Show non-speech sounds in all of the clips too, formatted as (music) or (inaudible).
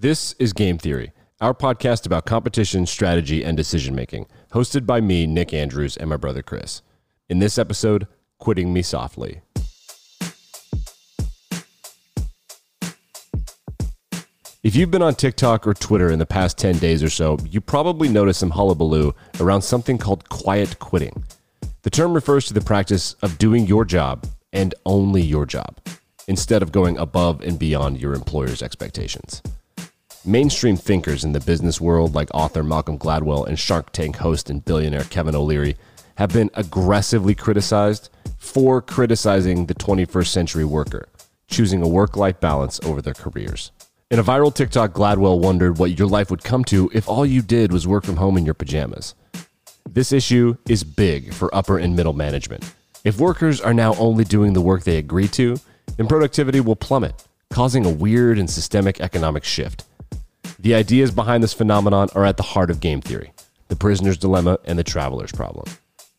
This is Game Theory, our podcast about competition, strategy, and decision making, hosted by me, Nick Andrews, and my brother Chris. In this episode, Quitting Me Softly. If you've been on TikTok or Twitter in the past 10 days or so, you probably noticed some hullabaloo around something called quiet quitting. The term refers to the practice of doing your job and only your job, instead of going above and beyond your employer's expectations. Mainstream thinkers in the business world, like author Malcolm Gladwell and Shark Tank host and billionaire Kevin O'Leary, have been aggressively criticized for criticizing the 21st century worker, choosing a work life balance over their careers. In a viral TikTok, Gladwell wondered what your life would come to if all you did was work from home in your pajamas. This issue is big for upper and middle management. If workers are now only doing the work they agree to, then productivity will plummet, causing a weird and systemic economic shift. The ideas behind this phenomenon are at the heart of game theory the prisoner's dilemma and the traveler's problem.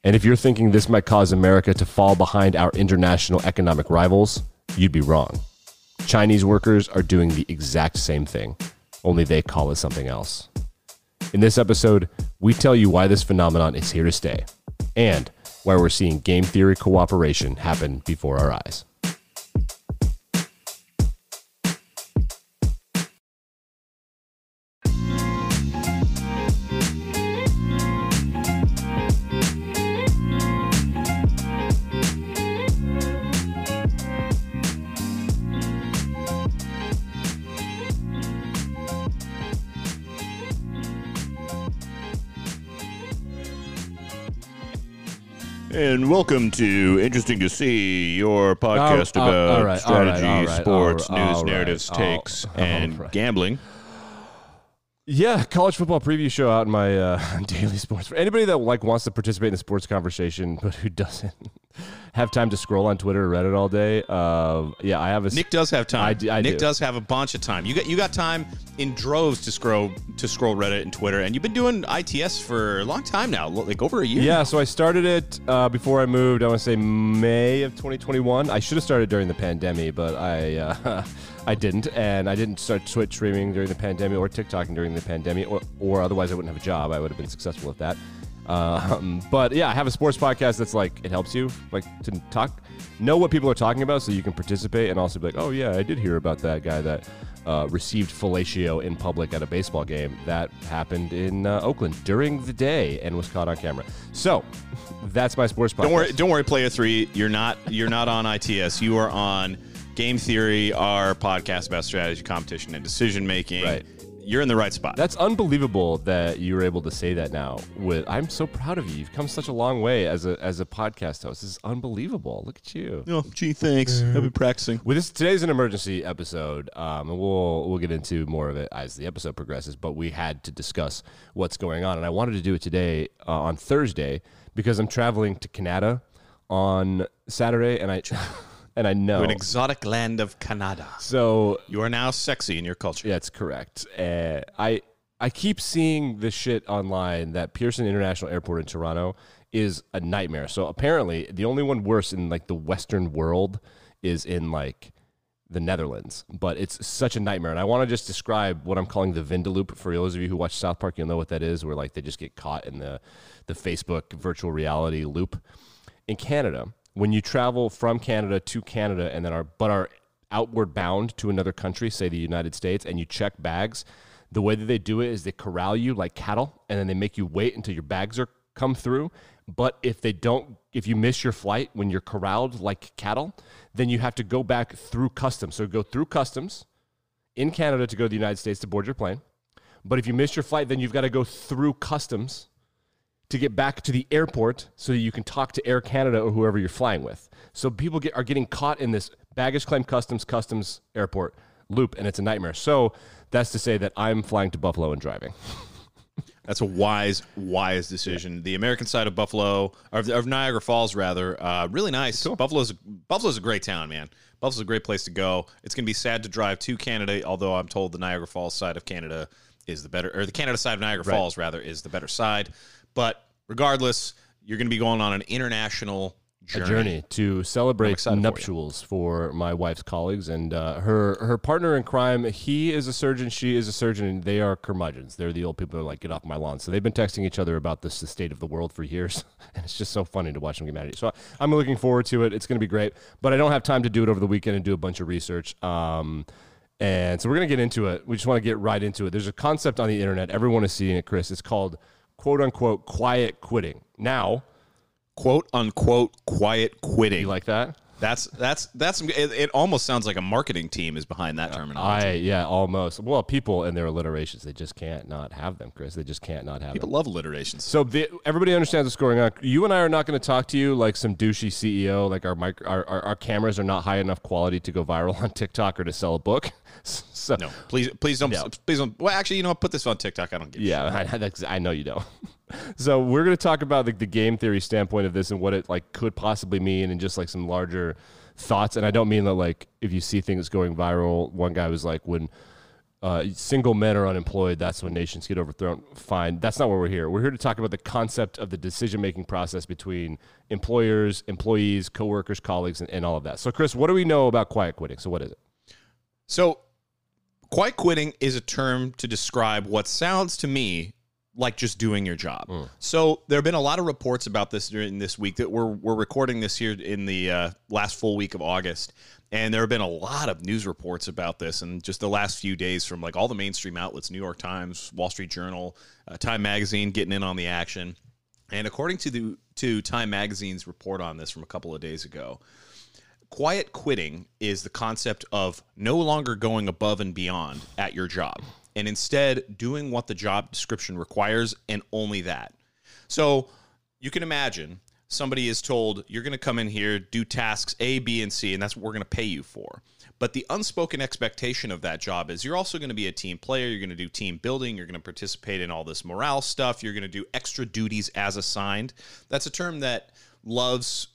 And if you're thinking this might cause America to fall behind our international economic rivals, you'd be wrong. Chinese workers are doing the exact same thing, only they call it something else. In this episode, we tell you why this phenomenon is here to stay and why we're seeing game theory cooperation happen before our eyes. Welcome to Interesting to See, your podcast about all right, strategy, right, sports, news, narratives, takes, (laughs) and gambling. Yeah, college football preview show out in my uh, (laughs) daily sports. For anybody that like wants to participate in the sports conversation, (laughs) but who doesn't (laughs) have time to scroll on Twitter or Reddit all day, uh, yeah, I have a. Nick does have time. I I Nick do. does have a bunch of time. You got you got time in droves to scroll to scroll Reddit and Twitter, and you've been doing ITS for a long time now, like over a year. Yeah, so I started it uh, before I moved. I want to say May of 2021. I should have started during the pandemic, but I uh, I didn't, and I didn't start Twitch streaming during the pandemic or TikToking during the pandemic, or, or otherwise I wouldn't have a job. I would have been successful at that. Um, but yeah, I have a sports podcast that's like it helps you like to talk, know what people are talking about, so you can participate and also be like, oh yeah, I did hear about that guy that uh, received fellatio in public at a baseball game. That happened in uh, Oakland during the day and was caught on camera. So that's my sports podcast. Don't worry, don't worry, Player Three. You're not you're not on ITS. You are on Game Theory, our podcast about strategy, competition, and decision making. Right. You're in the right spot. That's unbelievable that you were able to say that now. With I'm so proud of you. You've come such a long way as a as a podcast host. This is unbelievable. Look at you. oh, gee, thanks. I've been practicing. Well, this today's an emergency episode, um, and we'll we'll get into more of it as the episode progresses. But we had to discuss what's going on, and I wanted to do it today uh, on Thursday because I'm traveling to Canada on Saturday, and I (laughs) and I know An exotic land of Canada. so You are now sexy in your culture. Yeah, that's correct. Uh, I I keep seeing this shit online that Pearson International Airport in Toronto is a nightmare. So apparently, the only one worse in like the Western world is in like the Netherlands, but it's such a nightmare. And I want to just describe what I'm calling the Vindaloop for those of you who watch South Park. You'll know what that is, where like they just get caught in the the Facebook virtual reality loop. In Canada, when you travel from Canada to Canada and then are but are outward bound to another country, say the United States, and you check bags, the way that they do it is they corral you like cattle, and then they make you wait until your bags are come through. But if they don't, if you miss your flight when you're corralled like cattle, then you have to go back through customs. So go through customs in Canada to go to the United States to board your plane. But if you miss your flight, then you've got to go through customs to get back to the airport so that you can talk to Air Canada or whoever you're flying with. So people get, are getting caught in this baggage claim customs, customs, airport loop, and it's a nightmare. So that's to say that I'm flying to Buffalo and driving. (laughs) That's a wise, wise decision. The American side of Buffalo, of, of Niagara Falls, rather, uh, really nice. Buffalo's Buffalo's a great town, man. Buffalo's a great place to go. It's gonna be sad to drive to Canada, although I'm told the Niagara Falls side of Canada is the better, or the Canada side of Niagara Falls rather is the better side. But regardless, you're gonna be going on an international journey. a journey to celebrate excited for nuptials for, my wife's colleagues and uh, her her partner in crime. He is a surgeon, she is a surgeon, and they are curmudgeons. They're the old people who are like, "Get off my lawn." So they've been texting each other about this the state of the world for years, (laughs) and it's just so funny to watch them get mad at each. So I'm looking forward to it. It's going to be great, but I don't have time to do it over the weekend and do a bunch of research. Um, and so we're going to get into it. We just want to get right into it. There's a concept on the internet. Everyone is seeing it, Chris. It's called quote unquote quiet quitting. Now, Quote unquote quiet quitting. you like that? That's that's that's it, it almost sounds like a marketing team is behind that terminology. I yeah, almost. Well, people and their alliterations, they just can't not have them, Chris. They just can't not have them. People them. love alliterations. So the, everybody understands what's going on. You and I are not going to talk to you like some douchey CEO. Like our, mic, our our our cameras are not high enough quality to go viral on TikTok or to sell a book. (laughs) So No, please please don't Yeah. please don't well actually you know what put this on TikTok. I don't give a Yeah, I, I know you don't. (laughs) so we're going to talk about the, the game theory standpoint of this and what it like could possibly mean, and just like some larger thoughts. And I don't mean that like if you see things going viral. One guy was like, when uh, single men are unemployed, that's when nations get overthrown. Fine, that's not why we're here. We're here to talk about the concept of the decision making process between employers, employees, coworkers, colleagues, and, and all of that. So, Chris, what do we know about quiet quitting? So, what is it? So, quiet quitting is a term to describe what sounds to me like just doing your job. So, there have been a lot of reports about this during this week that we're we're recording this here in the uh, last full week of August, and there have been a lot of news reports about this, and just the last few days from like all the mainstream outlets, New York Times, Wall Street Journal, uh, Time Magazine, getting in on the action. And according to the to Time Magazine's report on this from a couple of days ago, quiet quitting is the concept of no longer going above and beyond at your job and instead doing what the job description requires and only that. So you can imagine somebody is told you're going to come in here, do tasks A, B, and C, and that's what we're going to pay you for. But the unspoken expectation of that job is you're also going to be a team player. You're going to do team building. You're going to participate in all this morale stuff. You're going to do extra duties as assigned. That's a term that loves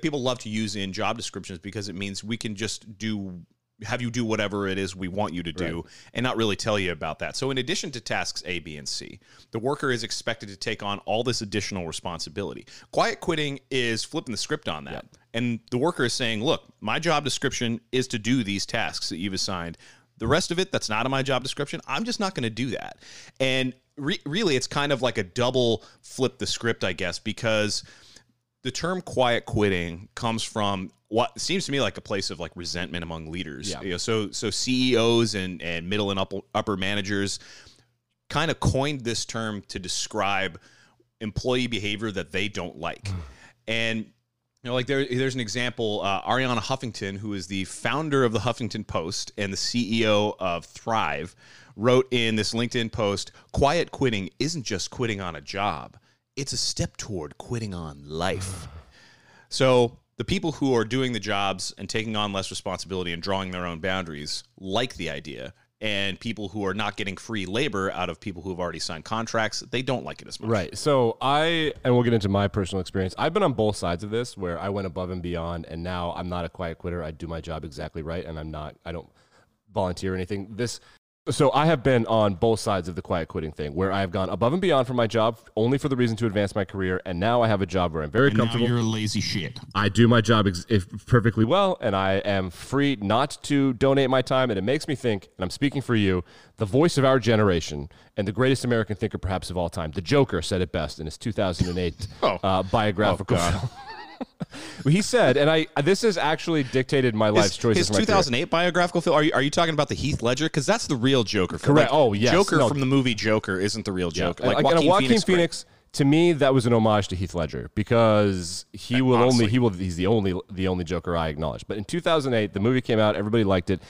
people love to use in job descriptions because it means we can just do have you do whatever it is we want you to do and not really tell you about that. So in addition to tasks A, B, and C, the worker is expected to take on all this additional responsibility. Quiet quitting is flipping the script on that. And the worker is saying, "Look, my job description is to do these tasks that you've assigned. The rest of it that's not in my job description, I'm just not going to do that." And re- really it's kind of like a double flip the script, I guess, because the term quiet quitting comes from what seems to me like a place of like resentment among leaders. Yeah. You know, so so CEOs and and middle and upper, upper managers kind of coined this term to describe employee behavior that they don't like. and you know, like there, there's an example. Uh, Arianna Huffington, who is the founder of the Huffington Post and the CEO of Thrive, wrote in this LinkedIn post: "Quiet quitting isn't just quitting on a job; it's a step toward quitting on life." (sighs) So the people who are doing the jobs and taking on less responsibility and drawing their own boundaries like the idea. And people who are not getting free labor out of people who have already signed contracts, they don't like it as much. Right. So I, and we'll get into my personal experience. I've been on both sides of this where I went above and beyond, and now I'm not a quiet quitter. I do my job exactly right, and I'm not, I don't volunteer or anything. This, so I have been on both sides of the quiet quitting thing where I have gone above and beyond for my job only for the reason to advance my career, and now I have a job where I'm very And comfortable. you're a lazy shit. I do my job ex- if perfectly well, and I am free not to donate my time. And it makes me think, and I'm speaking for you, the voice of our generation and the greatest American thinker perhaps of all time, the Joker, said it best in his 2008 (laughs) Oh. uh, biographical Oh, film. (laughs) (laughs) he said, and I this has actually dictated my life's His, choices. his for my career. 2008 biographical film. Are you, are you talking about the Heath Ledger? Because that's the real Joker. film. Correct. Oh, yes. Joker No. from the movie Joker isn't the real Joker. Like, Like, and Joaquin, Joaquin Phoenix. Phoenix, to me, that was an homage to Heath Ledger because he will honestly. only he will he's the only the only Joker I acknowledge. But in 2008, the movie came out, everybody liked it.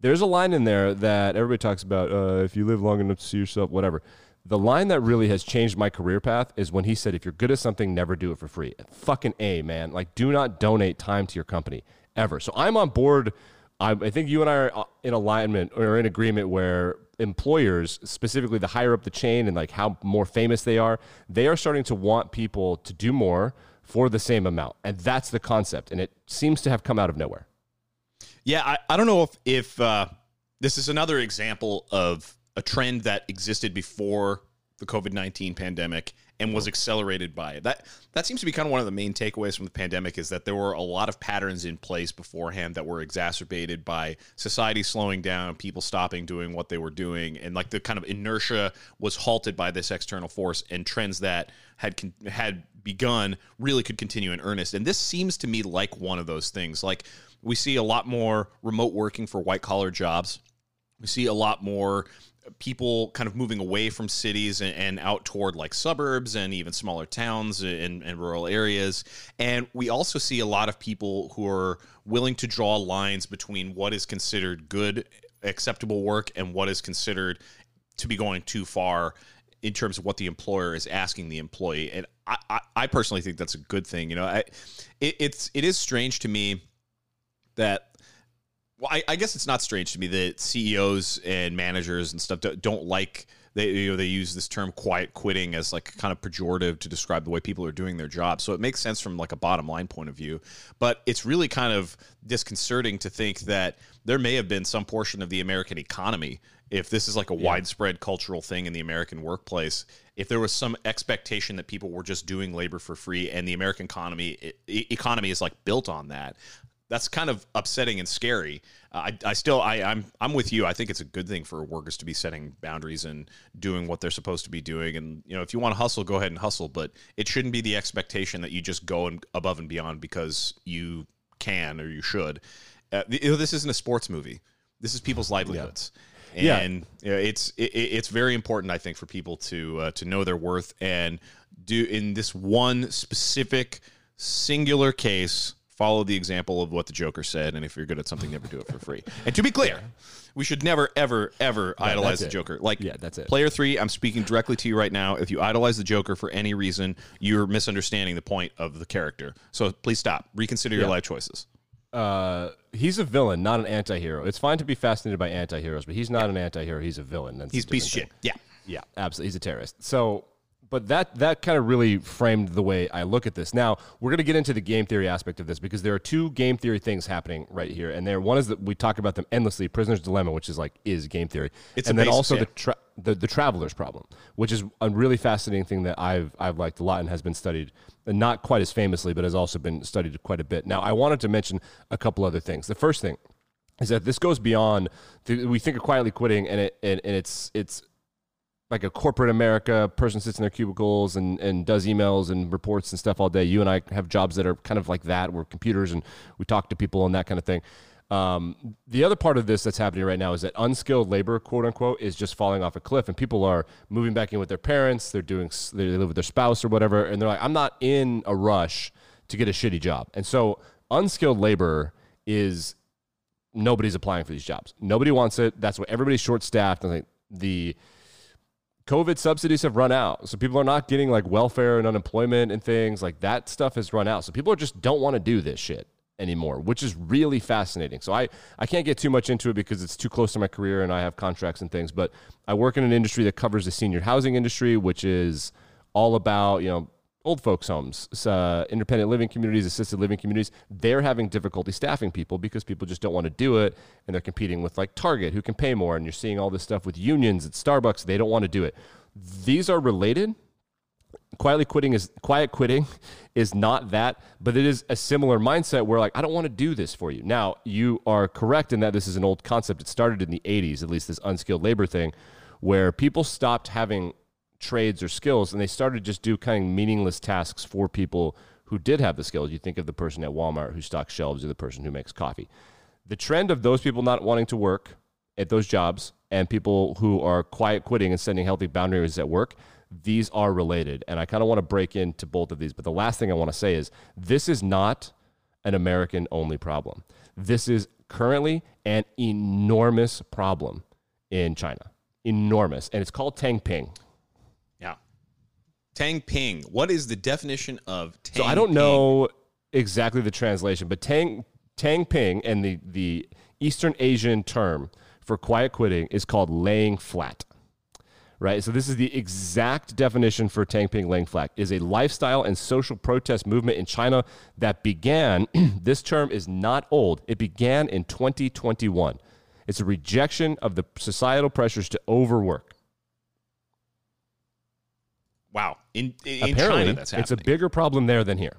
There's a line in there that everybody talks about. Uh, if you live long enough to see yourself, whatever. The line that really has changed my career path is when he said, "If you're good at something, never do it for free." Fucking a man. Like, do not donate time to your company ever. So I'm on board. I, I think you and I are uh, in alignment or in agreement where employers, specifically the higher up the chain and like how more famous they are, they are starting to want people to do more for the same amount. And that's the concept. And it seems to have come out of nowhere. Yeah, I, I don't know if if uh, this is another example of a trend that existed before the COVID nineteen pandemic and was accelerated by it. That that seems to be kind of one of the main takeaways from the pandemic is that there were a lot of patterns in place beforehand that were exacerbated by society slowing down, people stopping doing what they were doing, and like the kind of inertia was halted by this external force, and trends that had had begun really could continue in earnest. And this seems to me like one of those things. Like we see a lot more remote working for white collar jobs. We see a lot more people kind of moving away from cities and, and, out toward like suburbs and even smaller towns and, and, rural areas. And we also see a lot of people who are willing to draw lines between what is considered good, acceptable work and what is considered to be going too far in terms of what the employer is asking the employee. And I, I, I personally think that's a good thing. You know, I, it, it's it is strange to me that well, I, I, guess it's not strange to me that CEOs and managers and stuff don't, like they you know they use this term quiet quitting as like kind of pejorative to describe the way people are doing their job. So it makes sense from like a bottom line point of view, but it's really kind of disconcerting to think that there may have been some portion of the American economy if this is like a yeah. widespread cultural thing in the American workplace, if there was some expectation that people were just doing labor for free and the American economy economy is like built on that, that's kind of upsetting and scary. Uh, I, I still, I, I'm, I'm with you. I think it's a good thing for workers to be setting boundaries and doing what they're supposed to be doing. And you know, if you want to hustle, go ahead and hustle. But it shouldn't be the expectation that you just go and above and beyond because you can or you should. Uh, you know, this isn't a sports movie. This is people's livelihoods. Yeah. And yeah. You know, it's it, it's very important, I think, for people to uh, to know their worth and do in this one specific singular case follow the example of what the Joker said, and if you're good at something, never do it for free. And to be clear, we should never, ever, ever yeah, idolize the Joker. Like, yeah, that's it. Player three, I'm speaking directly to you right now. If you idolize the Joker for any reason, you're misunderstanding the point of the character. So please stop. Reconsider yeah. your life choices. Uh, he's a villain, not an anti-hero. It's fine to be fascinated by anti-heroes, but he's not yeah. an anti-hero. He's a villain. That's he's a piece of shit. Yeah, yeah, absolutely. He's a terrorist. So but that that kind of really framed the way I look at this. Now we're going to get into the game theory aspect of this because there are two game theory things happening right here, and there one is that we talk about them endlessly. Prisoner's dilemma, which is like is game theory, it's and then basis, also yeah. the, tra- the the traveler's problem, which is a really fascinating thing that I've I've liked a lot and has been studied, and not quite as famously, but has also been studied quite a bit. Now I wanted to mention a couple other things. The first thing is that this goes beyond the, we think of quietly quitting and it and, and it's it's like a corporate America person sits in their cubicles and, and does emails and reports and stuff all day. You and I have jobs that are kind of like that. We're computers and we talk to people and that kind of thing. Um, the other part of this that's happening right now is that unskilled labor, quote unquote, is just falling off a cliff, and people are moving back in with their parents. They're doing they live with their spouse or whatever, and they're like, I'm not in a rush to get a shitty job. And so unskilled labor is nobody's applying for these jobs. Nobody wants it. That's what everybody's short staffed. And the COVID subsidies have run out. So people are not getting like welfare and unemployment and things like that stuff has run out. So people just don't want to do this shit anymore, which is really fascinating. So I, I can't get too much into it because it's too close to my career and I have contracts and things, but I work in an industry that covers the senior housing industry, which is all about, you know, old folks' homes, uh, independent living communities, assisted living communities, they're having difficulty staffing people because people just don't want to do it. And they're competing with like Target, who can pay more. And you're seeing all this stuff with unions at Starbucks. They don't want to do it. These are related. Quietly quitting is quiet quitting (laughs) is not that, but it is a similar mindset where like I don't want to do this for you. Now you are correct in that this is an old concept. It started in the 80s, at least this unskilled labor thing, where people stopped having trades or skills and they started just do kind of meaningless tasks for people who did have the skills. You think of the person at Walmart who stocks shelves or the person who makes coffee. The trend of those people not wanting to work at those jobs and people who are quiet quitting and setting healthy boundaries at work, these are related. And I kind of want to break into both of these. But the last thing I want to say is this is not an American only problem. This is currently an enormous problem in China. Enormous. And it's called Tang Ping. Tang Ping. What is the definition of Tang So I don't know exactly the translation, but Tang Tang Ping and the the Eastern Asian term for quiet quitting is called laying flat. Right? So this is the exact definition for Tang Ping laying flat is a lifestyle and social protest movement in China that began (clears throat) this term is not old. It began in 2021. It's a rejection of the societal pressures to overwork Wow. In, in Apparently, China, that's happening. it's a bigger problem there than here.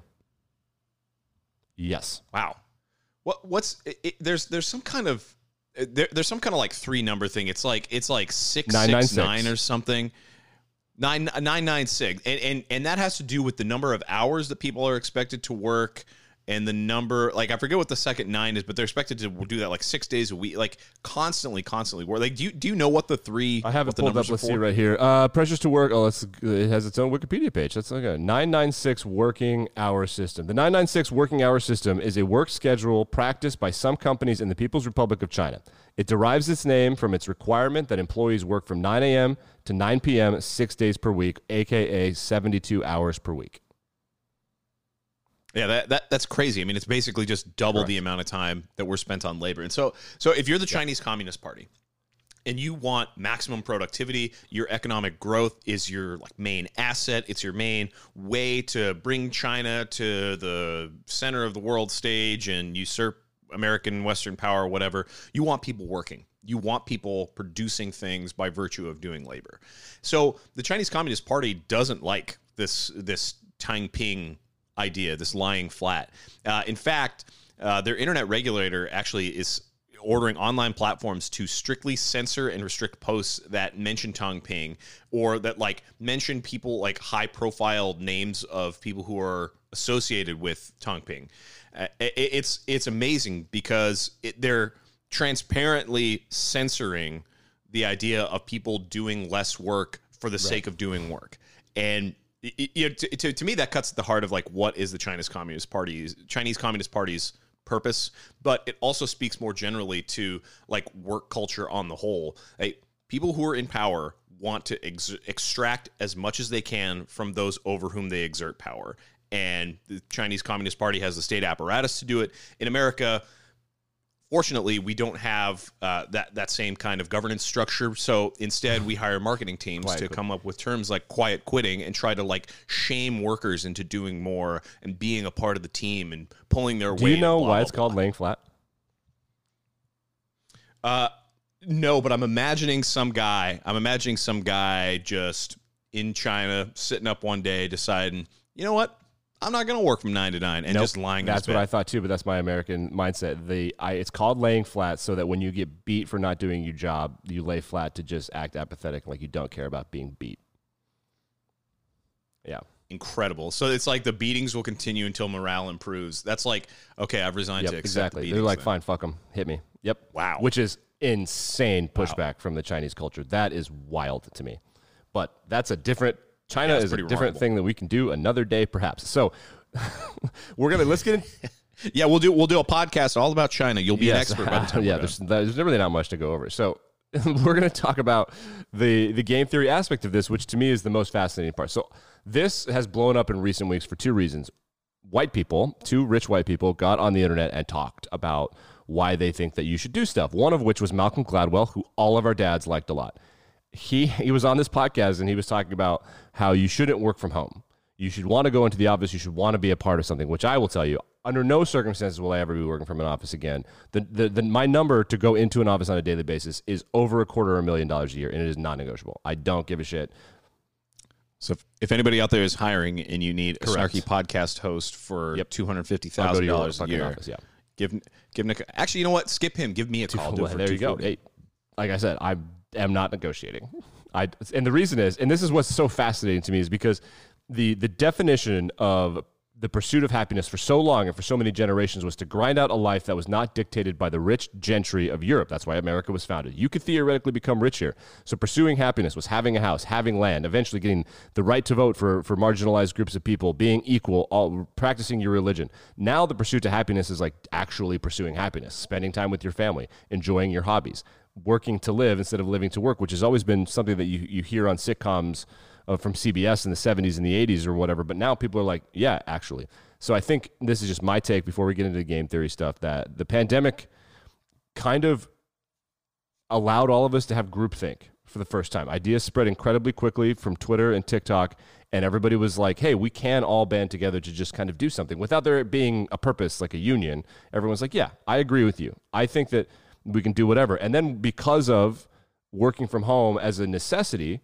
Yes. Wow. What what's it, it, there's there's some kind of uh, there, there's some kind of like three number thing. It's like it's like six six 996. nine or something. Nine nine nine six, and, and and that has to do with the number of hours that people are expected to work, and the number like I forget what the second nine is, but they're expected to do that like six days a week, like constantly, constantly. Work. Like, do you do you know what the three? I have it the pulled up. Let's see right here. Uh, pressures to work. Oh, it has its own Wikipedia page. That's like a 996 working hour system. The 996 working hour system is a work schedule practiced by some companies in the People's Republic of China. It derives its name from its requirement that employees work from 9 a.m. to 9 p.m. six days per week, aka 72 hours per week. Yeah, that, that that's crazy. I mean, it's basically just double Correct. the amount of time that we're spent on labor. And so, so if you're the Chinese Communist Party and you want maximum productivity, your economic growth is your like main asset. It's your main way to bring China to the center of the world stage and usurp American Western power, whatever. You want people working. You want people producing things by virtue of doing labor. So the Chinese Communist Party doesn't like this this Tangping idea, this lying flat. Uh, in fact, uh, their internet regulator actually is ordering online platforms to strictly censor and restrict posts that mention Tangping or that like mention people like high profile names of people who are associated with Tangping. Uh, it, it's it's amazing because it, they're transparently censoring the idea of people doing less work for the sake of doing work and you know, to, to, to me that cuts at the heart of like what is the chinese communist party's chinese communist party's purpose but it also speaks more generally to like work culture on the whole. Like people who are in power want to ex- extract as much as they can from those over whom they exert power. And the chinese communist party has the state apparatus to do it. In america fortunately we don't have uh, that that same kind of governance structure so instead we hire marketing teams Quiet to quitting. come up with terms like quiet quitting and try to like shame workers into doing more and being a part of the team and pulling their Do weight Do you know blah, why blah, it's called laying flat? blah. uh no but i'm imagining some guy i'm imagining some guy just in china sitting up one day deciding you know what i'm not going to work from 9 to 9 and Nope. just lying in That's what. I thought too, but that's my American mindset. The I, it's called laying flat so that when you get beat for not doing your job, you lay flat to just act apathetic, like you don't care about being beat. Yeah. incredible. So it's like the beatings will continue until morale improves. That's like, okay, I've resigned Yep. to accept Exactly. the They're like, then. fine, fuck them, hit me. Yep. Wow. Which is insane pushback from the Chinese culture. That is wild to me. But that's a different. China Yeah, is a different remarkable. thing that we can do another day, perhaps. So (laughs) we're gonna let's get in. (laughs) Yeah, we'll do we'll do a podcast all about China. You'll be an expert by the (laughs) time. yeah, there's, there's really not much to go over. So we're going to talk about the the game theory aspect of this, which to me is the most fascinating part. So this has blown up in recent weeks for two reasons. White people, two rich white people, got on the internet and talked about why they think that you should do stuff. One of which was Malcolm Gladwell, who all of our dads liked a lot. He (laughs) he was on this podcast and he was talking about how you shouldn't work from home. You should want to go into the office. You should want to be a part of something, which I will tell you, under no circumstances will I ever be working from an office again. The, the, the, my number to go into an office on a daily basis is over a quarter of a million dollars a year, and it is non negotiable. I don't give a shit. So if, if anybody out there is hiring and you need a snarky podcast host for Yep. two hundred fifty thousand I'll go thousand to your dollars a year, office. Yeah. give give Nick. Actually, you know what? Skip him. Give me a call. (laughs) Well, there you go. Hey, like I said, I am not negotiating. I and the reason is, and this is what's so fascinating to me, is because the the definition of the pursuit of happiness for so long and for so many generations was to grind out a life that was not dictated by the rich gentry of Europe. That's why America was founded. You could theoretically become rich here. So pursuing happiness was having a house, having land, eventually getting the right to vote for, for marginalized groups of people, being equal, all, practicing your religion. Now the pursuit to happiness is like actually pursuing happiness, spending time with your family, enjoying your hobbies, working to live instead of living to work, which has always been something that you, you hear on sitcoms uh, from CBS in the 70s and the 80s or whatever. But now people are like, yeah, actually. So I think this is just my take before we get into the game theory stuff that the pandemic kind of allowed all of us to have groupthink for the first time. Ideas spread incredibly quickly from Twitter and TikTok, and everybody was like, hey, we can all band together to just kind of do something without there being a purpose like a union. Everyone's like, yeah, I agree with you. I think that we can do whatever. And then because of working from home as a necessity,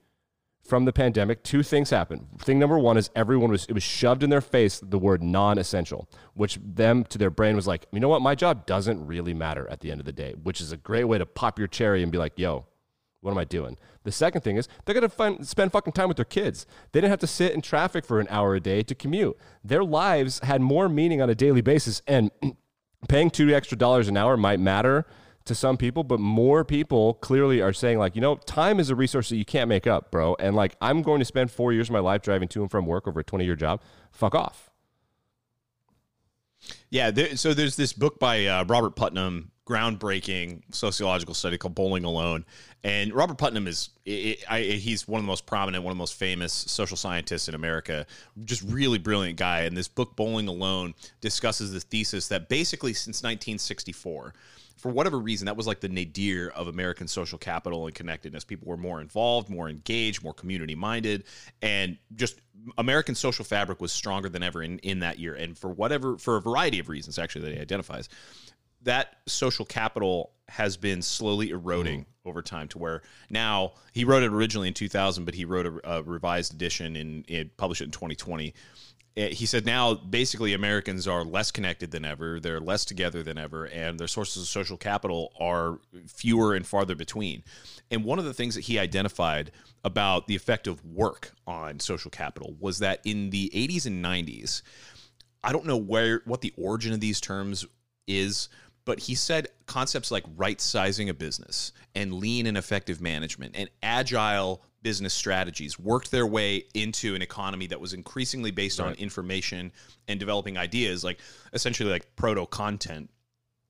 from the pandemic, two things happened. Thing number one is everyone was it was shoved in their face the word non-essential, which them to their brain was like, you know what, my job doesn't really matter at the end of the day, which is a great way to pop your cherry and be like, yo, what am I doing? The second thing is they're gonna find, spend fucking time with their kids. They didn't have to sit in traffic for an hour a day to commute. Their lives had more meaning on a daily basis, and (clears throat) paying two extra dollars an hour might matter to some people, but more people clearly are saying like, you know, time is a resource that you can't make up, bro. And like, I'm going to spend four years of my life driving to and from work over a 20 year job. Fuck off. Yeah. There, so there's this book by uh, Robert Putnam, groundbreaking sociological study called Bowling Alone. And Robert Putnam is, it, I, he's one of the most prominent, one of the most famous social scientists in America. Just really brilliant guy. And this book, Bowling Alone, discusses the thesis that basically since 1964, for whatever reason, that was like the nadir of American social capital and connectedness. People were more involved, more engaged, more community minded, and just American social fabric was stronger than ever in, in that year. And for whatever, for a variety of reasons, actually, that he identifies, that social capital has been slowly eroding mm. over time to where now he wrote it originally in 2000, but he wrote a, a revised edition and published it in 2020 Eh, he said now basically Americans are less connected than ever. They're less together than ever, and their sources of social capital are fewer and farther between. And one of the things that he identified about the effect of work on social capital was that in the 80s and 90s, I don't know where what the origin of these terms is, but he said concepts like right sizing a business and lean and effective management and agile business strategies worked their way into an economy that was increasingly based right. on information and developing ideas like essentially like proto content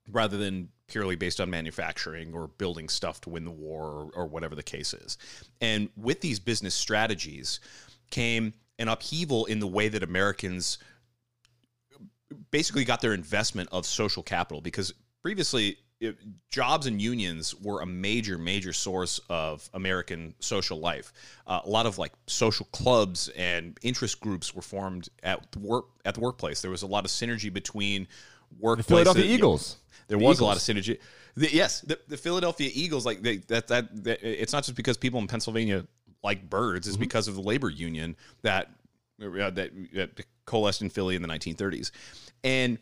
rather than purely based on manufacturing or building stuff to win the war or, or whatever the case is and with these business strategies came an upheaval in the way that americans basically got their investment of social capital because previously it, jobs and unions were a major, major source of American social life. Uh, a lot of like social clubs and interest groups were formed at work at the workplace. There was a lot of synergy between workplace. The Philadelphia Eagles. there the was Eagles. a lot of synergy. The, yes, the, the, Philadelphia Eagles. Like they, that, that, that, it's not just because people in Pennsylvania like birds. It's mm-hmm. because of the labor union that uh, that, that coalesced in Philly in the 1930s, and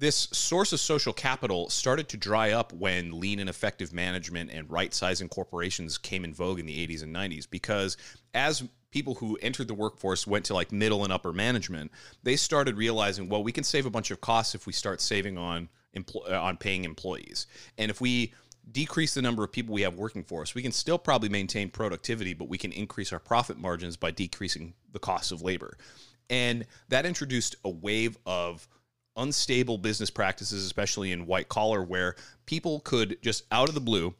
this source of social capital started to dry up when lean and effective management and right sizing corporations came in vogue in the 80s and 90s because as people who entered the workforce went to like middle and upper management they started realizing well we can save a bunch of costs if we start saving on empl- uh, on paying employees. And if we decrease the number of people we have working for us we can still probably maintain productivity but we can increase our profit margins by decreasing the cost of labor. And that introduced a wave of unstable business practices, especially in white collar, where people could just out of the blue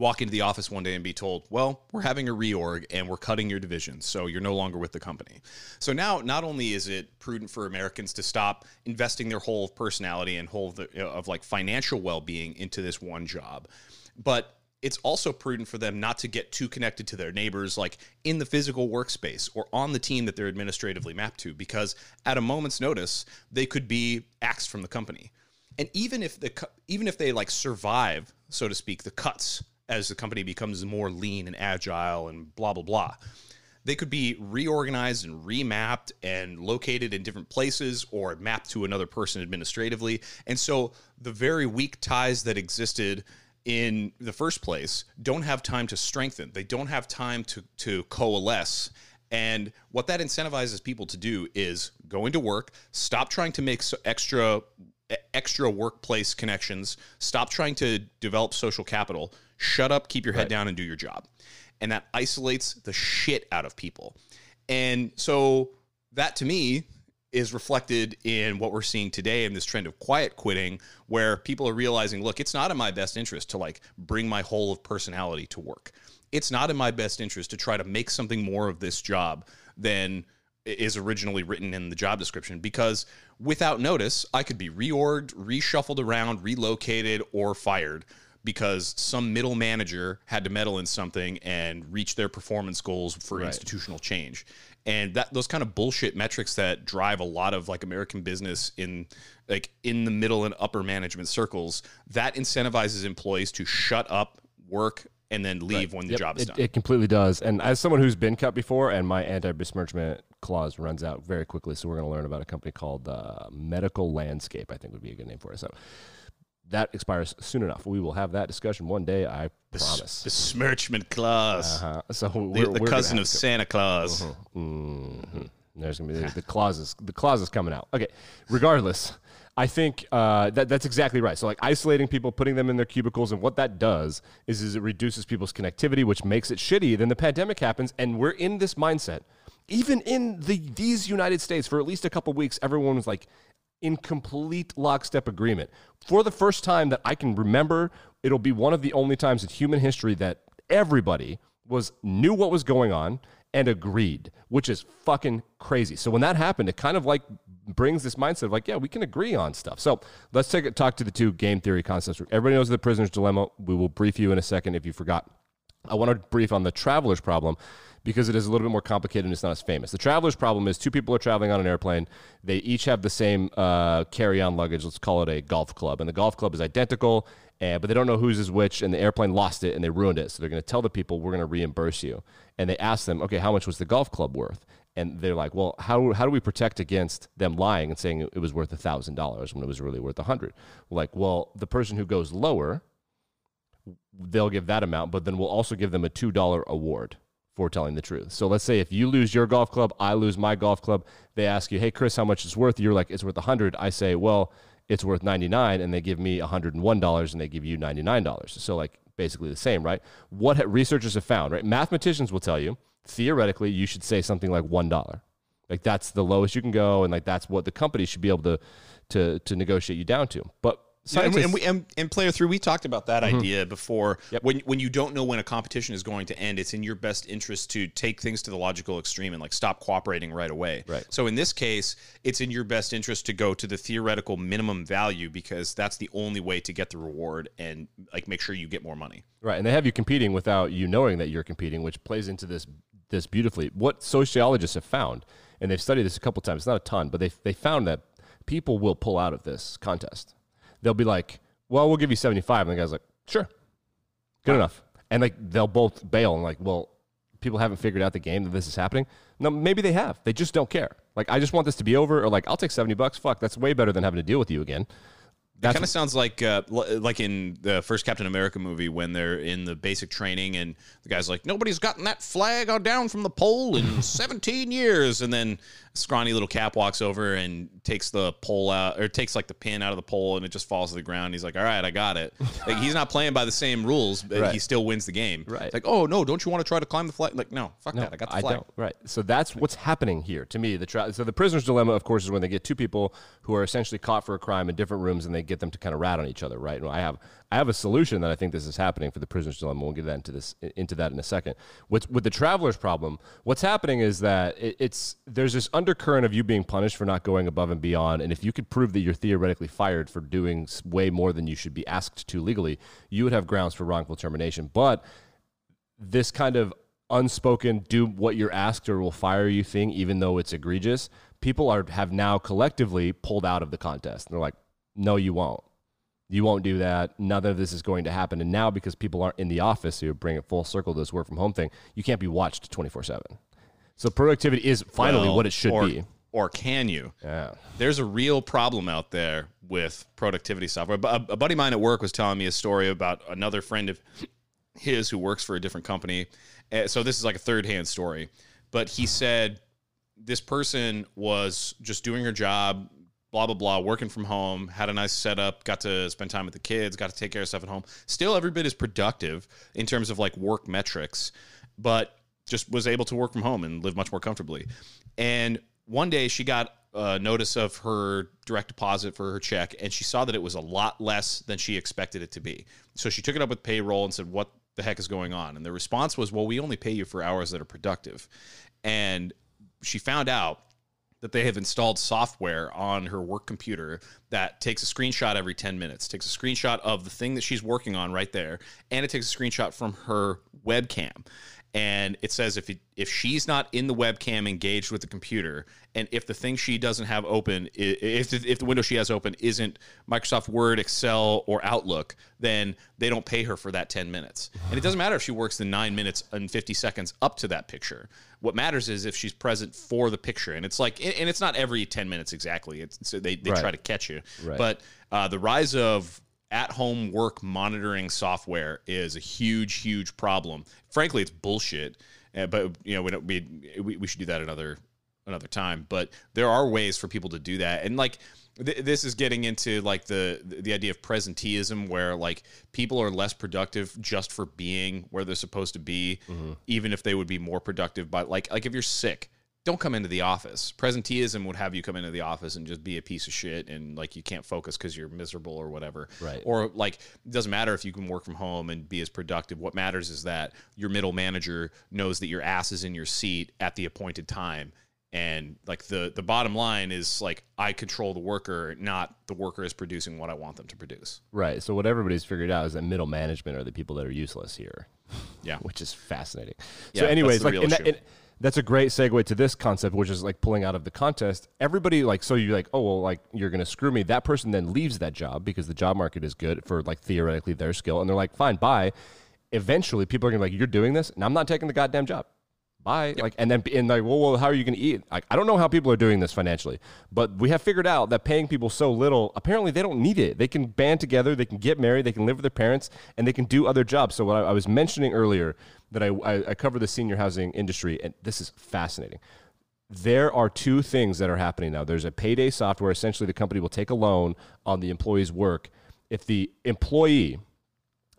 walk into the office one day and be told, well, we're having a reorg and we're cutting your division. So you're no longer with the company. So now, not only is it prudent for Americans to stop investing their whole personality and whole of, the, of like financial well being into this one job, but it's also prudent for them not to get too connected to their neighbors, like in the physical workspace or on the team that they're administratively mapped to, because at a moment's notice, they could be axed from the company. And even if the even if they like survive, so to speak, the cuts as the company becomes more lean and agile and blah blah blah, they could be reorganized and remapped and located in different places or mapped to another person administratively. And so the very weak ties that existed in the first place don't have time to strengthen. They don't have time to to coalesce. And what that incentivizes people to do is go into work, stop trying to make extra extra workplace connections, stop trying to develop social capital, shut up, keep your head right. down and do your job. And that isolates the shit out of people. And so that to me is reflected in what we're seeing today in this trend of quiet quitting where people are realizing look it's not in my best interest to like bring my whole of personality to work it's not in my best interest to try to make something more of this job than is originally written in the job description because without notice i could be reorged reshuffled around relocated or fired because some middle manager had to meddle in something and reach their performance goals for right. institutional change and that those kind of bullshit metrics that drive a lot of like American business in like in the middle and upper management circles that incentivizes employees to shut up, work, and then leave when the Yep, job is it, done. It completely does. And as someone who's been cut before, and my anti-besmirchment clause runs out very quickly, so we're going to learn about a company called uh, Medical Landscape. I think would be a good name for it. So that expires soon enough. We will have that discussion one day. I promise. Besmirchment clause. Uh, so the, we're, the we're cousin of Santa Claus. Mhm. There's gonna be the, the clauses. The clauses coming out. Okay. Regardless, I think uh, that that's exactly right. So like isolating people, putting them in their cubicles, and what that does is is it reduces people's connectivity, which makes it shitty. Then the pandemic happens, and we're in this mindset. Even in the these United States, for at least a couple weeks, everyone was like in complete lockstep agreement. For the first time that I can remember, it'll be one of the only times in human history that everybody was knew what was going on and agreed, which is fucking crazy. So when that happened, it kind of like brings this mindset of like, yeah, we can agree on stuff. So let's take a talk to the two game theory concepts. Everybody knows the prisoner's dilemma. We will brief you in a second if you forgot. I want to brief on the traveler's problem because it is a little bit more complicated and it's not as famous. The traveler's problem is two people are traveling on an airplane. They each have the same uh, carry-on luggage. Let's call it a golf club, and the golf club is identical, but they don't know whose is which. And the airplane lost it and they ruined it, so they're going to tell the people we're going to reimburse you. And they ask them, okay, how much was the golf club worth? And they're like, well, how, how do we protect against them lying and saying it was worth a thousand dollars when it was really worth a hundred? Like, well, the person who goes lower they'll give that amount, but then we'll also give them a $2 award for telling the truth. So let's say if you lose your golf club, I lose my golf club, they ask you, "Hey Chris, how much is worth?" You're like, "It's worth 100." I say, "Well, it's worth 99." And they give me $101 and they give you $99. So like basically the same, right? What researchers have found, right? Mathematicians will tell you, theoretically, you should say something like $1. Like that's the lowest you can go and like that's what the company should be able to to to negotiate you down to. But Yeah, and, we- and, and, player three, we talked about that Mm-hmm. idea before. When when you don't know when a competition is going to end, it's in your best interest to take things to the logical extreme and like stop cooperating right away. Right. So in this case, it's in your best interest to go to the theoretical minimum value because that's the only way to get the reward and like make sure you get more money. Right, and they have you competing without you knowing that you're competing, which plays into this this beautifully. What sociologists have found, and they've studied this a couple times, not a ton, but they they found that people will pull out of this contest. They'll be like, "Well, we'll give you 75," and the guy's like, "Sure, good enough," and like they'll both bail and like, "Well, people haven't figured out the game that this is happening." No, maybe they have. They just don't care. Like, I just want this to be over, or like, I'll take 70 bucks. Fuck, that's way better than having to deal with you again. That kind of sounds like uh, like in the first Captain America movie when they're in the basic training and the guy's like nobody's gotten that flag down from the pole in (laughs) 17 years and then scrawny little cap walks over and takes the pole out or takes like the pin out of the pole and it just falls to the ground he's like all right I got it (laughs) like he's not playing by the same rules but Right. he still wins the game Right. It's like oh no don't you want to try to climb the flag like no fuck that I got the flag. Right. So that's what's happening here to me. The tra- so the prisoner's dilemma, of course, is when they get two people who are essentially caught for a crime in different rooms, and they get them to kind of rat on each other. Right. And I have I have a solution that I think this is happening for the prisoner's dilemma. We'll get that into this into that in a second. With with the traveler's problem, what's happening is that it, it's there's this undercurrent of you being punished for not going above and beyond, and if you could prove that you're theoretically fired for doing way more than you should be asked to legally, you would have grounds for wrongful termination. But this kind of unspoken do what you're asked or we'll fire you thing even though it's egregious people are have now collectively pulled out of the contest they're like no you won't you won't do that. None of this is going to happen. And now because people aren't in the office so you bring it full circle to this work from home thing you can't be watched 24-7 so productivity is finally Well, what it should or, be. or can you? Yeah. There's a real problem out there with productivity software. A, a buddy of mine at work was telling me a story about another friend of his who works for a different company. Uh, So this is like a third hand story, but he said this person was just doing her job, blah blah blah, working from home, had a nice setup, got to spend time with the kids, got to take care of stuff at home. Still, every bit is productive in terms of like work metrics, but just was able to work from home and live much more comfortably. And one day she got a notice of her direct deposit for her check and she saw that it was a lot less than she expected it to be. So she took it up with payroll and said, What the heck is going on? And the response was, Well, we only pay you for hours that are productive. And she found out that they have installed software on her work computer that takes a screenshot every 10 minutes, takes a screenshot of the thing that she's working on right there, and it takes a screenshot from her webcam. And it says if it, if she's not in the webcam engaged with the computer, and if the thing she doesn't have open, if the, if the window she has open isn't Microsoft Word, Excel, or Outlook, then they don't pay her for that ten minutes. And it doesn't matter if she works the nine minutes and fifty seconds up to that picture. What matters is if she's present for the picture, and it's like, and it's not every ten minutes exactly. It's so they they Right. try to catch you, Right. but uh, the rise of at-home work monitoring software is a huge, huge problem. Frankly, it's bullshit. Uh, but you know, we don't. We, we we should do that another another time. But there are ways for people to do that, and like th- this is getting into like the the idea of presenteeism, where like people are less productive just for being where they're supposed to be, even if they would be more productive. But like like if you're sick don't come into the office. Presenteeism would have you come into the office and just be a piece of shit and like you can't focus because you're miserable or whatever. Right. Or like it doesn't matter if you can work from home and be as productive. What matters is that your middle manager knows that your ass is in your seat at the appointed time. And like the the bottom line is like I control the worker, not the worker is producing what I want them to produce. Right. So what everybody's figured out is that middle management are the people that are useless here. Yeah. (laughs) which is fascinating. Yeah, so, anyways, like and that, and that's a great segue to this concept, which is like pulling out of the contest. Everybody like, so you're like, oh well, like you're gonna screw me. That person then leaves that job because the job market is good for like theoretically their skill, and they're like, fine, bye. Eventually, people are gonna be like, you're doing this, and I'm not taking the goddamn job. Bye. Like, and then and like, well, well, how are you going to eat? Like, I don't know how people are doing this financially, but we have figured out that paying people so little, apparently they don't need it. They can band together, they can get married, they can live with their parents, and they can do other jobs. So what I, I was mentioning earlier that I, I, I cover the senior housing industry, and this is fascinating. There are two things that are happening now. There's a payday software. Essentially, the company will take a loan on the employee's work. If the employee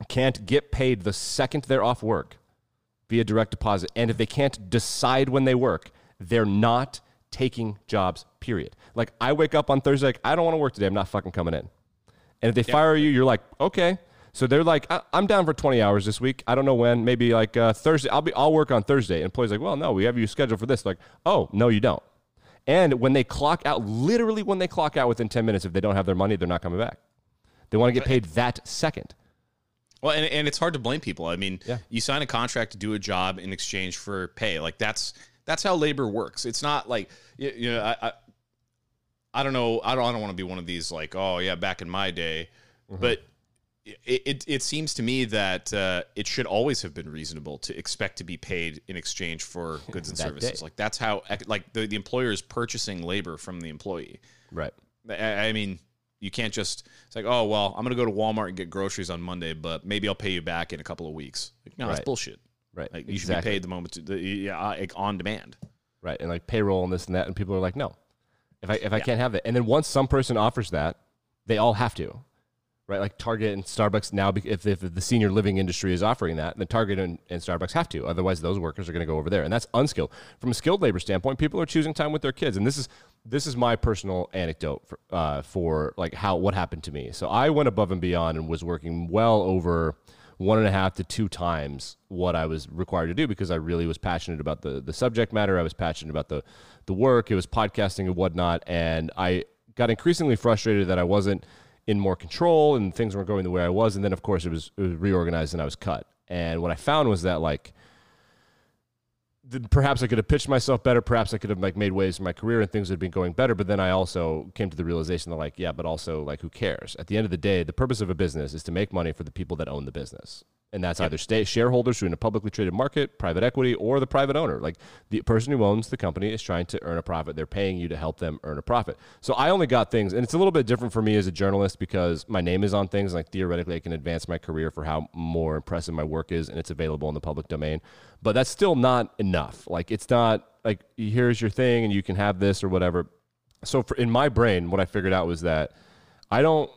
can't get paid the second they're off work, via direct deposit. And if they can't decide when they work, they're not taking jobs, period. Like I wake up on Thursday, like, I don't want to work today. I'm not fucking coming in. And if they fire you, you're like, okay. So they're like, I- I'm down for 20 hours this week. I don't know when. Maybe like uh, Thursday. I'll be. I'll work on Thursday. And employees like, well, no, we have you scheduled for this. Like, oh, no, you don't. And when they clock out, literally when they clock out within 10 minutes, if they don't have their money, they're not coming back. They want to get paid that second. Well, and, and it's hard to blame people. I mean, Yeah. you sign a contract to do a job in exchange for pay. Like that's that's how labor works. It's not like you, you know. I, I I don't know. I don't. I don't want to be one of these like, oh yeah, back in my day, Mm-hmm. but. It, it, it seems to me that uh, it should always have been reasonable to expect to be paid in exchange for (laughs) goods and services. day. Like that's how like the, the employer is purchasing labor from the employee. Right. I, I mean, you can't just it's like, oh well, I'm gonna go to Walmart and get groceries on Monday, but maybe I'll pay you back in a couple of weeks. Like, no, that's bullshit. Right. Like you should be paid the moment to, the, yeah, like, on demand. right and like payroll and this and that and people are like no if i if i can't have that and then once some person offers that they all have to right? Like target and starbucks now if, if the senior living industry is offering that then target and, and starbucks have to. Otherwise those workers are going to go over there. And that's unskilled. From a skilled labor standpoint people are choosing time with their kids. And this is this is my personal anecdote for, uh, for like how what happened to me. So i went above and beyond and was working well over one and a half to two times what I was required to do because I really was passionate about the the subject matter. I was passionate about the the work. It was podcasting and whatnot, and I got increasingly frustrated that I wasn't in more control and things weren't going the way I was. And then of course it was it was reorganized and I was cut. And what I found was that like perhaps I could have pitched myself better. Perhaps I could have like made waves in my career and things had been going better. But then I also came to the realization that like, yeah, but also like, who cares? At the end of the day, the purpose of a business is to make money for the people that own the business. And that's either state shareholders who are in a publicly traded market, private equity, or the private owner. Like the person who owns the company is trying to earn a profit. They're paying you to help them earn a profit. So I only got things, and it's a little bit different for me as a journalist because my name is on things. Like theoretically, I can advance my career for how more impressive my work is, and it's available in the public domain. But that's still not enough. Like it's not like here's your thing, and you can have this or whatever. So for in my brain, what I figured out was that I don't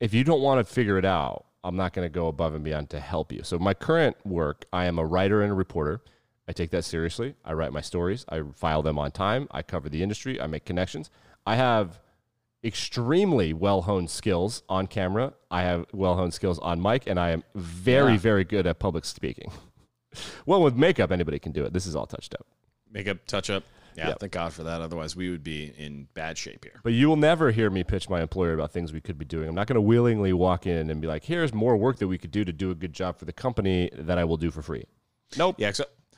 if you don't want to figure it out, I'm not going to go above and beyond to help you. So my current work, I am a writer and a reporter. I take that seriously. I write my stories. I file them on time. I cover the industry. I make connections. I have extremely well honed skills on camera. I have well honed skills on mic, and I am very, Yeah. very good at public speaking. (laughs) well, with makeup, anybody can do it. This is all touched up. Makeup, touch up. Yeah, Yep. thank God for that. Otherwise, we would be in bad shape here. But you will never hear me pitch my employer about things we could be doing. I'm not going to willingly walk in and be like, here's more work that we could do to do a good job for the company that I will do for free. Nope. Yeah,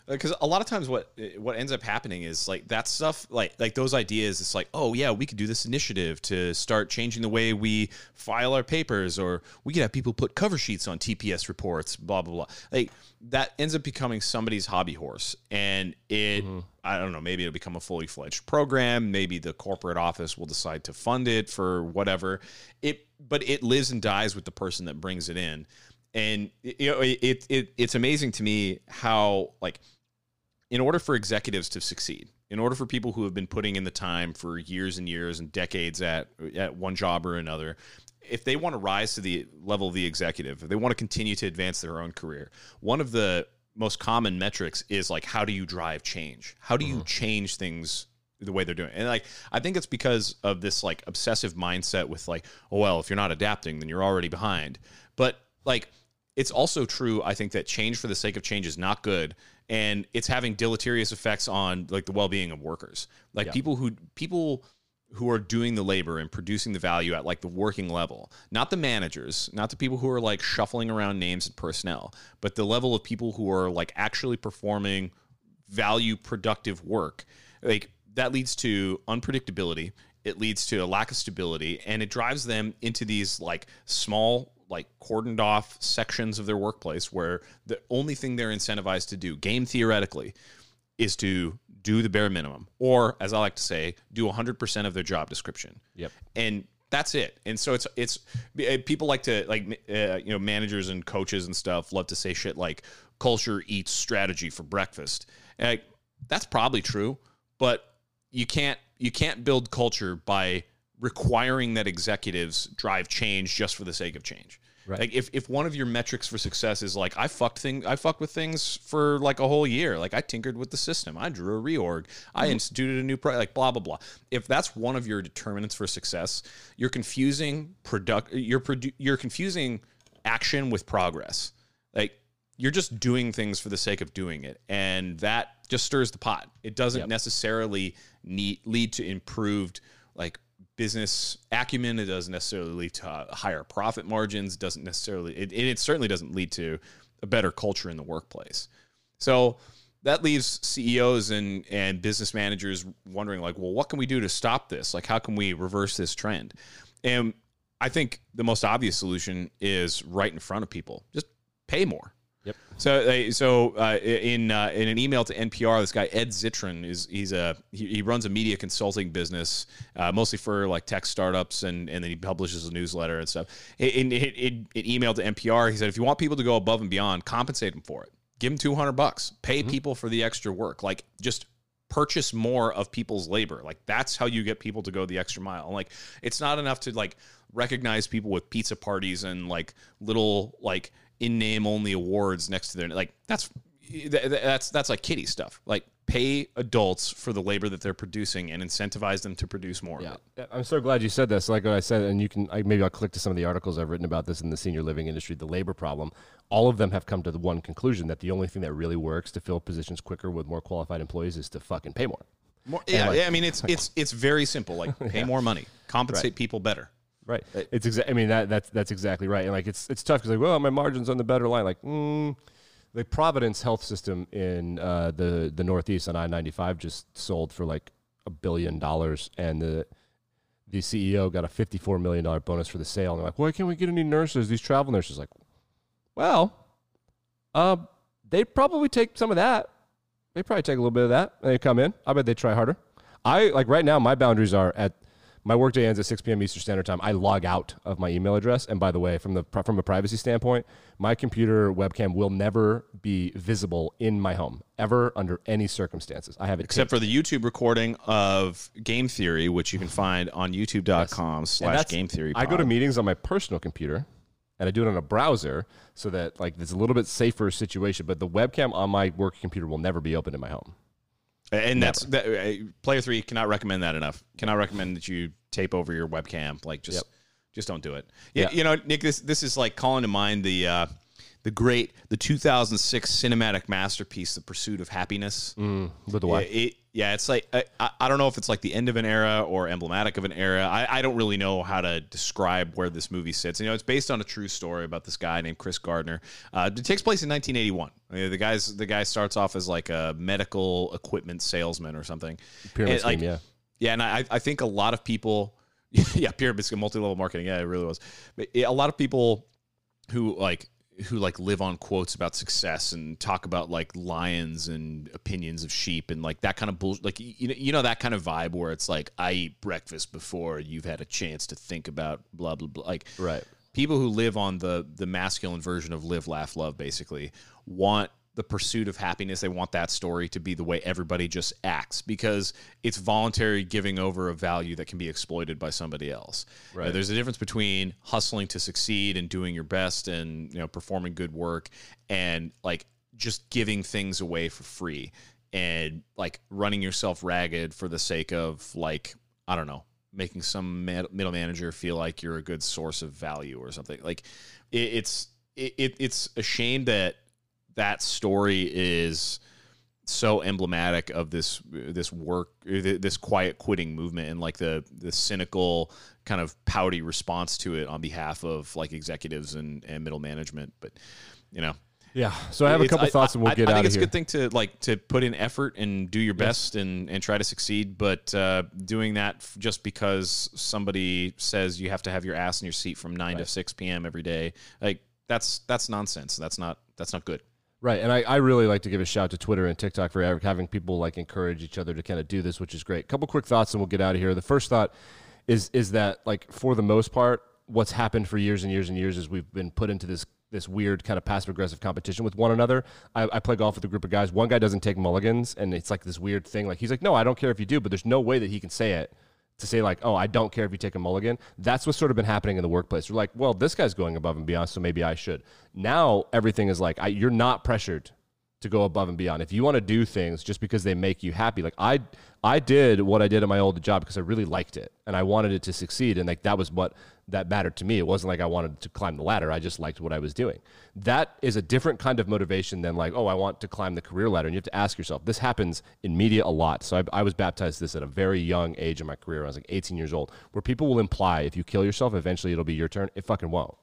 because a lot of times what what ends up happening is like that stuff like like those ideas it's like oh yeah we could do this initiative to start changing the way we file our papers or we could have people put cover sheets on TPS reports blah blah blah. Like that ends up becoming somebody's hobby horse and it mm-hmm. I don't know maybe it'll become a fully fledged program maybe the corporate office will decide to fund it for whatever. It but it lives and dies with the person that brings it in. And you know it, it it's amazing to me how like in order for executives to succeed in order for people who have been putting in the time for years and years and decades at at one job or another if they want to rise to the level of the executive if they want to continue to advance their own career one of the most common metrics is like how do you drive change how do you mm-hmm. change things the way they're doing. And like I think it's because of this like obsessive mindset with like, oh well, if you're not adapting, then you're already behind. But like it's also true i think that change for the sake of change is not good and it's having deleterious effects on like the well-being of workers like yeah. people who people who are doing the labor and producing the value at like the working level not the managers not the people who are like shuffling around names and personnel but the level of people who are like actually performing value productive work like that leads to unpredictability it leads to a lack of stability and it drives them into these like small like cordoned off sections of their workplace where the only thing they're incentivized to do, game theoretically, is to do the bare minimum, or as I like to say, do 100% of their job description. Yep. And that's it. And so it's it's eh, people like to like uh, you know managers and coaches and stuff love to say shit like culture eats strategy for breakfast. And like, that's probably true, but you can't you can't build culture by requiring that executives drive change just for the sake of change. Right. Like if, if one of your metrics for success is like I fucked thing I fucked with things for like a whole year, like I tinkered with the system, I drew a reorg, I mm-hmm. instituted a new pro, like blah blah blah. If that's one of your determinants for success, you're confusing product you're produ- you're confusing action with progress. Like you're just doing things for the sake of doing it, and that just stirs the pot. It doesn't yep. necessarily need lead to improved like business acumen. It doesn't necessarily lead to uh, higher profit margins. Doesn't necessarily, it, it certainly doesn't lead to a better culture in the workplace. So that leaves CEOs and, and business managers wondering, like, well, what can we do to stop this? Like, how can we reverse this trend? And I think the most obvious solution is right in front of people. Just pay more. Yep. So, so uh, in uh, in an email to NPR, this guy Ed Zitron is he's a he, he runs a media consulting business, uh, mostly for like tech startups, and and then he publishes a newsletter and stuff. In, in, in, in email to NPR, he said, if you want people to go above and beyond, compensate them for it. Give them two hundred bucks. Pay mm-hmm. people for the extra work. Like just purchase more of people's labor. Like that's how you get people to go the extra mile. And like it's not enough to like recognize people with pizza parties and like little like in name only awards next to their like that's that's that's like kitty stuff. Like pay adults for the labor that they're producing and incentivize them to produce more. Yeah, I'm so glad you said this. Like what I said, and you can I, maybe I'll click to some of the articles I've written about this in the senior living industry, the labor problem. All of them have come to the one conclusion that the only thing that really works to fill positions quicker with more qualified employees is to fucking pay more. More, yeah, like, yeah. I mean, it's (laughs) it's it's very simple. Like (laughs) pay yeah. more money, compensate right. people better. Right. It's exactly. I mean that that's that's exactly right. And like it's it's tough because like well my margins on the better line. Like mm, the Providence Health System in uh, the the Northeast on I ninety five just sold for like a billion dollars. And the the CEO got a fifty four million dollar bonus for the sale. And they're like why can't we get any nurses these travel nurses? Like well uh they probably take some of that. They probably take a little bit of that. And they come in. I bet they try harder. I like right now my boundaries are at my workday ends at 6 p.m. Eastern Standard Time. I log out of my email address. And by the way, from the from a privacy standpoint, my computer webcam will never be visible in my home ever under any circumstances. I have it except taped. for the YouTube recording of Game Theory, which you can (laughs) find on YouTube.com/slash Game Theory. I go to meetings on my personal computer. And I do it on a browser so that like it's a little bit safer situation, but the webcam on my work computer will never be open in my home. And Never. that's that, player three cannot recommend that enough. Cannot recommend that you tape over your webcam. Like just, yep. just don't do it. Yeah, yeah, you know, Nick, this this is like calling to mind the uh, the great the 2006 cinematic masterpiece, The Pursuit of Happiness. Mm, the wife. Yeah, it, yeah, it's like I, I I don't know if it's like the end of an era or emblematic of an era. I, I don't really know how to describe where this movie sits. You know, it's based on a true story about this guy named Chris Gardner. Uh, it takes place in 1981. Uh, The guy's the guy starts off as like a medical equipment salesman or something. Pyramid And, like, scheme, yeah. yeah, and I, I think a lot of people, (laughs) yeah, pyramid scheme, multi-level marketing, yeah, it really was. But yeah, a lot of people who like who like live on quotes about success and talk about like lions and opinions of sheep and like that kind of bullshit. Like you know, you know that kind of vibe where it's like I eat breakfast before you've had a chance to think about blah blah blah. Like Right. people who live on the the masculine version of live laugh love basically want the pursuit of happiness. They want that story to be the way everybody just acts because it's voluntary giving over a value that can be exploited by somebody else. Right. Uh, there's a difference between hustling to succeed and doing your best and you know performing good work and like just giving things away for free and like running yourself ragged for the sake of like i don't know making some middle manager feel like you're a good source of value or something. Like it, it's it, it, it's a shame that that story is so emblematic of this this work this quiet quitting movement and like the the cynical kind of pouty response to it on behalf of like executives and, and middle management but you know Yeah. So I have a couple thoughts and we'll I, get I out think of it's here. a good thing to like to put in effort and do your best and and try to succeed. But uh, doing that f- just because somebody says you have to have your ass in your seat from nine to six p.m. every day, like that's that's nonsense. That's not that's not good. Right, and I, I really like to give a shout to Twitter and TikTok for having people like encourage each other to kind of do this, which is great. couple quick thoughts, and we'll get out of here. The first thought is is that like for the most part, what's happened for years and years and years is we've been put into this this weird kind of passive aggressive competition with one another. I, I play golf with a group of guys. One guy doesn't take mulligans, and it's like this weird thing. Like he's like, no, I don't care if you do, but there's no way that he can say it to say like, oh, I don't care if you take a mulligan. That's what's sort of been happening in the workplace. We're like, well, this guy's going above and beyond, so maybe I should. Now everything is like, I, you're not pressured to go above and beyond. If you want to do things just because they make you happy, like I, I did what I did at my old job because I really liked it and I wanted it to succeed, and like that was what that mattered to me. It wasn't like I wanted to climb the ladder. I just liked what I was doing. That is a different kind of motivation than like, oh, I want to climb the career ladder. And you have to ask yourself. This happens in media a lot. So I, I was baptized this at a very young age in my career. I was like 18 years old, where people will imply if you kill yourself, eventually it'll be your turn. It fucking won't.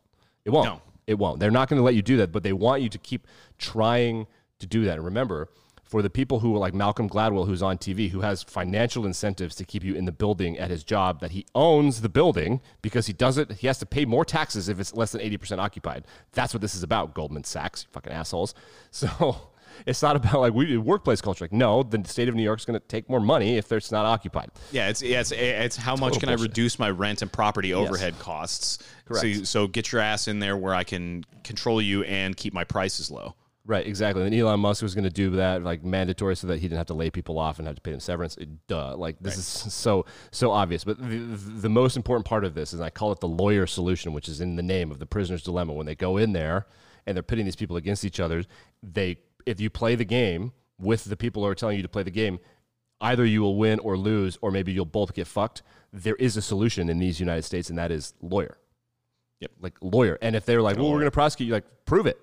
It won't. No. It won't. They're not going to let you do that, but they want you to keep trying to do that. And remember, for the people who are like Malcolm Gladwell, who's on TV, who has financial incentives to keep you in the building at his job, that he owns the building because he doesn't, he has to pay more taxes if it's less than 80% occupied. That's what this is about, Goldman Sachs, you fucking assholes. (laughs) So it's not about like we workplace culture. Like, no, the state of New York is going to take more money if it's not occupied. Yeah, it's yeah, it's, it's how much can bullshit. I reduce my rent and property overhead costs? Correct. So, so get your ass in there where I can control you and keep my prices low. Right, exactly. And Elon Musk was going to do that like mandatory so that he didn't have to lay people off and have to pay them severance. It- Duh. Like this is so so obvious. But the, the most important part of this is I call it the lawyer solution, which is in the name of the prisoner's dilemma. When they go in there and they're pitting these people against each other, they if you play the game with the people who are telling you to play the game, either you will win or lose, or maybe you'll both get fucked. There is a solution in these United States, and that is lawyer. Yep. Like lawyer. And if they're like, well, we're going to prosecute you, like prove it.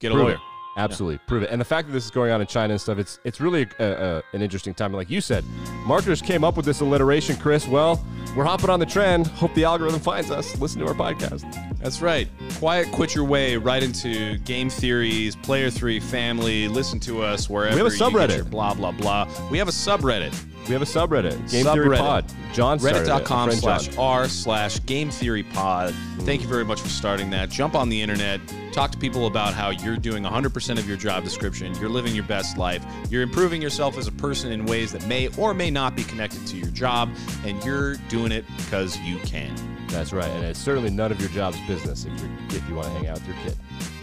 Get a Prove lawyer. it. Absolutely, prove it. And the fact that this is going on in China and stuff, it's it's really a, a, an interesting time. Like you said, marketers came up with this alliteration, Chris. Well, we're hopping on the trend. Hope the algorithm finds us. Listen to our podcast. That's right. Quiet, quit your way right into game theories, player three, family. Listen to us wherever. We have a subreddit. blah blah blah. We have a subreddit. We have a subreddit, Game Theory Subreddit. Pod. John Reddit.com slash r slash game theory pod. Thank you very much for starting that. Jump on the internet, talk to people about how you're doing 100% of your job description, you're living your best life, you're improving yourself as a person in ways that may or may not be connected to your job, and you're doing it because you can. That's right, and it's certainly none of your job's business if you if you want to hang out with your kid.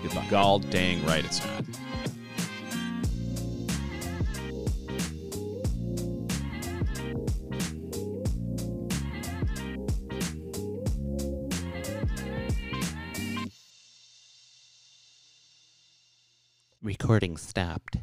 Goodbye. Gall dang right it's not. Recording stopped.